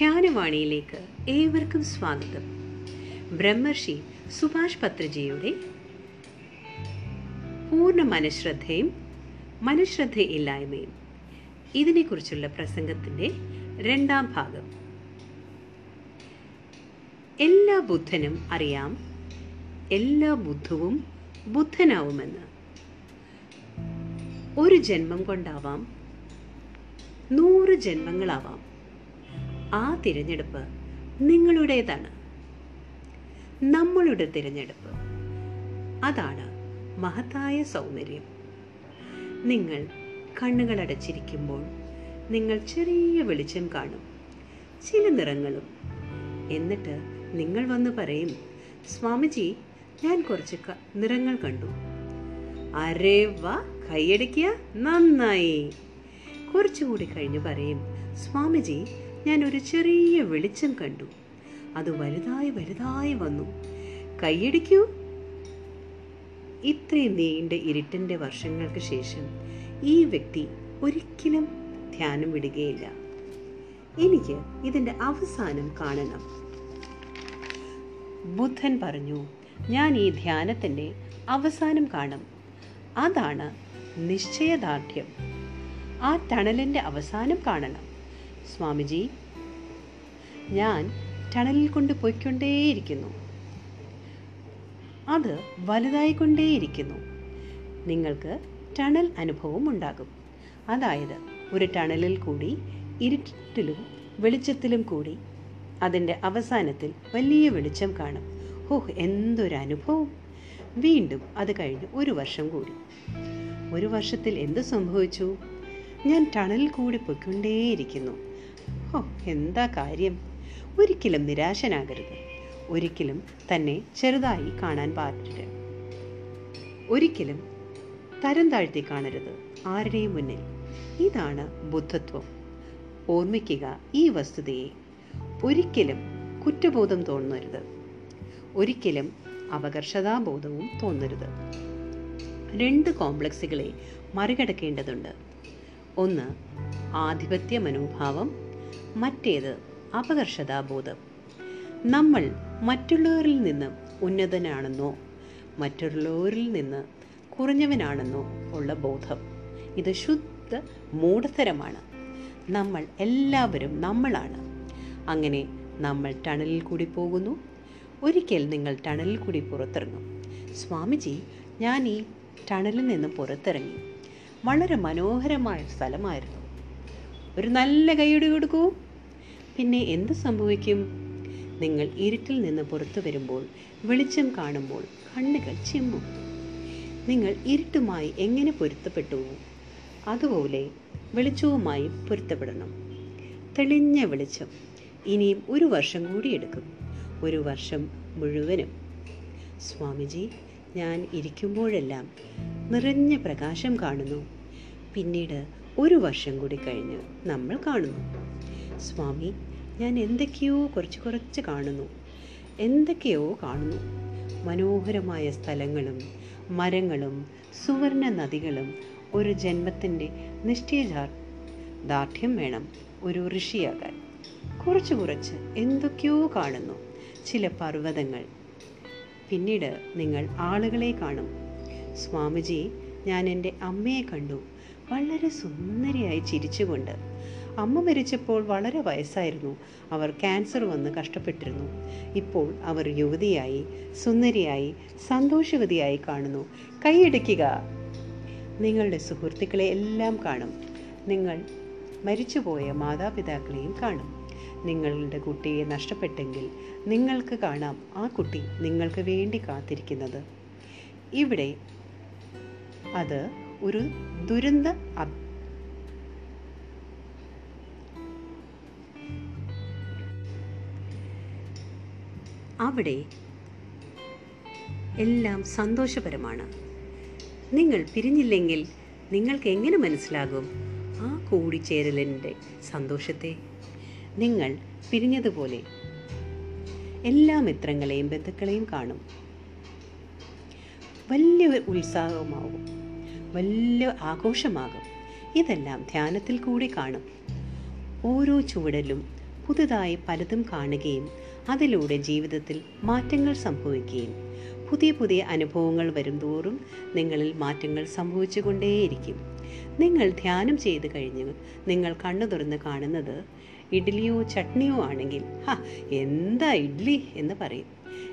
ധ്യാനവാണിയിലേക്ക് ഏവർക്കും സ്വാഗതം. ബ്രഹ്മർഷി സുഭാഷ് പത്രജിയുടെ പൂർണ മനഃശ്രദ്ധയും മനഃശ്രദ്ധയില്ലായ്മയും. ഇതിനെക്കുറിച്ചുള്ള പ്രസംഗത്തിന്റെ രണ്ടാം ഭാഗം. എല്ലാ ബുദ്ധനും അറിയാം എല്ലാ ബുദ്ധവും ബുദ്ധനാവുമെന്ന്. ഒരു ജന്മം കൊണ്ടാവാം നൂറ് ജന്മങ്ങളാവാം. ആ തിരഞ്ഞെടുപ്പ് നിങ്ങളുടേതാണ്. നമ്മളുടെ തിരഞ്ഞെടുപ്പ്. അതാണ് മഹത്തായ സൗന്ദര്യം. നിങ്ങൾ കണ്ണുകളടച്ചിരിക്കുമ്പോൾ നിങ്ങൾ ചെറിയ വെളിച്ചം കാണും. ചില നിറങ്ങളും. എന്നിട്ട് നിങ്ങൾ വന്ന് പറയും സ്വാമിജി ഞാൻ കുറച്ച് നിറങ്ങൾ കണ്ടു. അരേ വാ കൈയടിക്കുക നന്നായി. കുറച്ചുകൂടി കഴിഞ്ഞ് പറയും സ്വാമിജി ഞാൻ ഒരു ചെറിയ വെളിച്ചം കണ്ടു. അത് വലുതായി വലുതായി വന്നു. കൈയടിക്കൂ. ഇത്രയും നീണ്ട ഇരുട്ടിന്റെ വർഷങ്ങൾക്ക് ശേഷം ഈ വ്യക്തി ഒരിക്കലും ധ്യാനം വിടുകയില്ല. എനിക്ക് ഇതിന്റെ അവസാനം കാണണം. ബുദ്ധൻ പറഞ്ഞു ഞാൻ ഈ ധ്യാനത്തിന്റെ അവസാനം കാണും. അതാണ് നിശ്ചയദാർഢ്യം. ആ ടണലിന്റെ അവസാനം കാണണം. സ്വാമിജി. ഞാൻ ടണലിൽ കൊണ്ട് പൊയ്ക്കൊണ്ടേയിരിക്കുന്നു. അത് വലുതായിക്കൊണ്ടേയിരിക്കുന്നു നിങ്ങൾക്ക് ടണൽ അനുഭവം ഉണ്ടാകും. അതായത് ഒരു ടണലിൽ കൂടി ഇരുട്ടിലും വെളിച്ചത്തിലും കൂടി അതിന്റെ അവസാനത്തിൽ വലിയ വെളിച്ചം കാണും. ഓഹ് എന്തൊരു അനുഭവം! വീണ്ടും അത് കഴിഞ്ഞ് ഒരു വർഷം കൂടി. ഒരു വർഷത്തിൽ എന്ത് സംഭവിച്ചു? ഞാൻ ടണലിൽ കൂടി പൊയ്ക്കൊണ്ടേയിരിക്കുന്നു. ഓ എന്താ കാര്യം? ഒരിക്കലും നിരാശനാകരുത്. ഒരിക്കലും തന്നെ ചെറുതായി കാണാൻ പാടില്ല. ഒരിക്കലും തരം താഴ്ത്തി കാണരുത് ആരുടെയും മുന്നിൽ. ഇതാണ് ബുദ്ധത്വം. ഓർമ്മിക്കുക ഈ വസ്തുതയെ. ഒരിക്കലും കുറ്റബോധം തോന്നരുത്. ഒരിക്കലും അപകർഷതാബോധവും തോന്നരുത്. രണ്ട് കോംപ്ലക്സുകളെ മറികടക്കേണ്ടതുണ്ട്. ഒന്ന് ആധിപത്യ മനോഭാവം. മറ്റേത് അപകർഷതാബോധം. നമ്മൾ മറ്റുള്ളവരിൽ നിന്ന് ഉന്നതനാണെന്നോ മറ്റുള്ളവരിൽ നിന്ന് കുറഞ്ഞവനാണെന്നോ ഉള്ള ബോധം. ഇത് ശുദ്ധ മൂഢത്തരമാണ്. നമ്മൾ എല്ലാവരും നമ്മളാണ്. അങ്ങനെ നമ്മൾ ടണലിൽ കൂടി പോകുന്നു. ഒരിക്കൽ നിങ്ങൾ ടണലിൽ കൂടി പുറത്തിറങ്ങും. സ്വാമിജി ഞാൻ ഈ ടണലിൽ നിന്ന് പുറത്തിറങ്ങി. വളരെ മനോഹരമായ സ്ഥലമായിരുന്നു. ഒരു നല്ല കൈയ്യടി കൊടുക്കൂ. പിന്നെ എന്ത് സംഭവിക്കും? നിങ്ങൾ ഇരുട്ടിൽ നിന്ന് പുറത്തു വരുമ്പോൾ വെളിച്ചം കാണുമ്പോൾ കണ്ണുകൾ ചിമ്മും. നിങ്ങൾ ഇരുട്ടുമായി എങ്ങനെ പൊരുത്തപ്പെട്ടുവോ അതുപോലെ വെളിച്ചവുമായി പൊരുത്തപ്പെടണം. തെളിഞ്ഞ വെളിച്ചം ഇനിയും ഒരു വർഷം കൂടി എടുക്കും. ഒരു വർഷം മുഴുവനും. സ്വാമിജി ഞാൻ ഇരിക്കുമ്പോഴെല്ലാം നിറഞ്ഞ പ്രകാശം കാണുന്നു. പിന്നീട് ഒരു വർഷം കൂടി കഴിഞ്ഞ് നമ്മൾ കാണുന്നു. സ്വാമി ഞാൻ എന്തൊക്കെയോ കുറച്ച് കുറച്ച് കാണുന്നു. എന്തൊക്കെയോ കാണുന്നു. മനോഹരമായ സ്ഥലങ്ങളും മരങ്ങളും സുവർണ നദികളും ഒരു ജന്മത്തിന്റെ നിശ്ചയദാർ ദാർഢ്യം വേണം ഒരു ഋഷിയാകാൻ. കുറച്ച് കുറച്ച് എന്തൊക്കെയോ കാണുന്നു. ചില പർവതങ്ങൾ. പിന്നീട് നിങ്ങൾ ആളുകളെ കാണും. സ്വാമിജി ഞാൻ എന്റെ അമ്മയെ കണ്ടു. വളരെ സുന്ദരിയായി ചിരിച്ചുകൊണ്ട്. അമ്മ മരിച്ചപ്പോൾ വളരെ വയസ്സായിരുന്നു. അവർ ക്യാൻസർ വന്ന് കഷ്ടപ്പെട്ടിരുന്നു. ഇപ്പോൾ അവർ യുവതിയായി സുന്ദരിയായി സന്തോഷവതിയായി കാണുന്നു. കൈയടിക്കുക നിങ്ങളുടെ സുഹൃത്തുക്കളെ എല്ലാം കാണും. നിങ്ങൾ മരിച്ചുപോയ മാതാപിതാക്കളെയും കാണും. നിങ്ങളുടെ കുട്ടിയെ നഷ്ടപ്പെട്ടെങ്കിൽ നിങ്ങൾക്ക് കാണാം ആ കുട്ടി നിങ്ങൾക്ക് വേണ്ടി കാത്തിരിക്കുന്നത്. ഇവിടെ അത് ഒരു ദുരന്ത അവിടെ എല്ലാം സന്തോഷപരമാണ്. നിങ്ങൾ പിരിഞ്ഞില്ലെങ്കിൽ നിങ്ങൾക്ക് എങ്ങനെ മനസ്സിലാകും? ആ കൂടിച്ചേരലിന്റെ സന്തോഷത്തെ. നിങ്ങൾ പിരിഞ്ഞതുപോലെ എല്ലാ മിത്രങ്ങളെയും ബന്ധുക്കളെയും കാണും. വലിയ ഒരു ഉത്സാഹമാകും വലിയ ആഘോഷമാകും. ഇതെല്ലാം ധ്യാനത്തിൽ കൂടി കാണും. ഓരോ ചുവടലും പുതുതായി പലതും കാണുകയും അതിലൂടെ ജീവിതത്തിൽ മാറ്റങ്ങൾ സംഭവിക്കുകയും പുതിയ പുതിയ അനുഭവങ്ങൾ വരുംതോറും നിങ്ങളിൽ മാറ്റങ്ങൾ സംഭവിച്ചുകൊണ്ടേയിരിക്കും. നിങ്ങൾ ധ്യാനം ചെയ്ത് കഴിഞ്ഞ്. നിങ്ങൾ കണ്ണു തുറന്ന് കാണുന്നത് ഇഡ്ഡലിയോ ചട്നിയോ ആണെങ്കിൽ ഹാ എന്താ ഇഡ്ഡലി എന്ന് പറയും.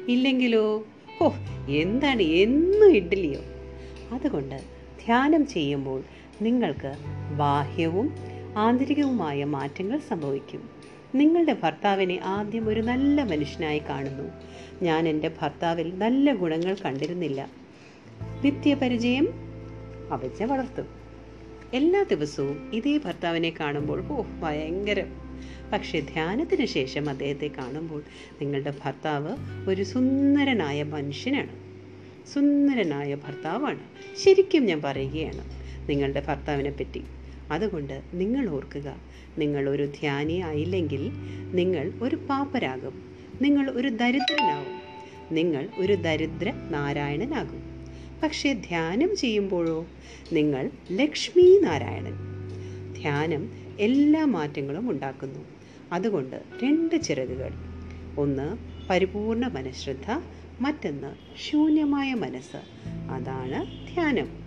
ഇല്ലെങ്കിലോ ഓ എന്താണ് എന്നും ഇഡ്ഡലിയോ? അതുകൊണ്ട് ധ്യാനം ചെയ്യുമ്പോൾ നിങ്ങൾക്ക് ബാഹ്യവും ആന്തരികവുമായ മാറ്റങ്ങൾ സംഭവിക്കും. നിങ്ങളുടെ ഭർത്താവിനെ ആദ്യം ഒരു നല്ല മനുഷ്യനായി കാണുന്നു. ഞാൻ എന്റെ ഭർത്താവിൽ നല്ല ഗുണങ്ങൾ കണ്ടിരുന്നില്ല. നിത്യപരിചയം അവജ്ഞ വളർത്തും. എല്ലാ ദിവസവും ഇതേ ഭർത്താവിനെ കാണുമ്പോൾ ഓ ഭയങ്കരം. പക്ഷേ ധ്യാനത്തിന് ശേഷം അദ്ദേഹത്തെ കാണുമ്പോൾ നിങ്ങളുടെ ഭർത്താവ് ഒരു സുന്ദരനായ മനുഷ്യനാണ്. സുന്ദരനായ ഭർത്താവാണ്. ശരിക്കും ഞാൻ പറയുകയാണ് നിങ്ങളുടെ ഭർത്താവിനെ പറ്റി അതുകൊണ്ട് നിങ്ങൾ ഓർക്കുക നിങ്ങൾ ഒരു ധ്യാനി ആയില്ലെങ്കിൽ നിങ്ങൾ ഒരു പാപ്പരാകും നിങ്ങൾ ഒരു ദരിദ്രനാകും നിങ്ങൾ ഒരു ദരിദ്ര നാരായണനാകും. പക്ഷേ ധ്യാനം ചെയ്യുമ്പോഴോ? നിങ്ങൾ ലക്ഷ്മി നാരായണൻ. ധ്യാനം എല്ലാ മാറ്റങ്ങളും ഉണ്ടാക്കുന്നു. അതുകൊണ്ട് രണ്ട് ചിറകുകൾ. ഒന്ന് പരിപൂർണ മനഃശ്രദ്ധ മറ്റൊന്ന് ശൂന്യമായ മനസ്സ്. അതാണ് ധ്യാനം.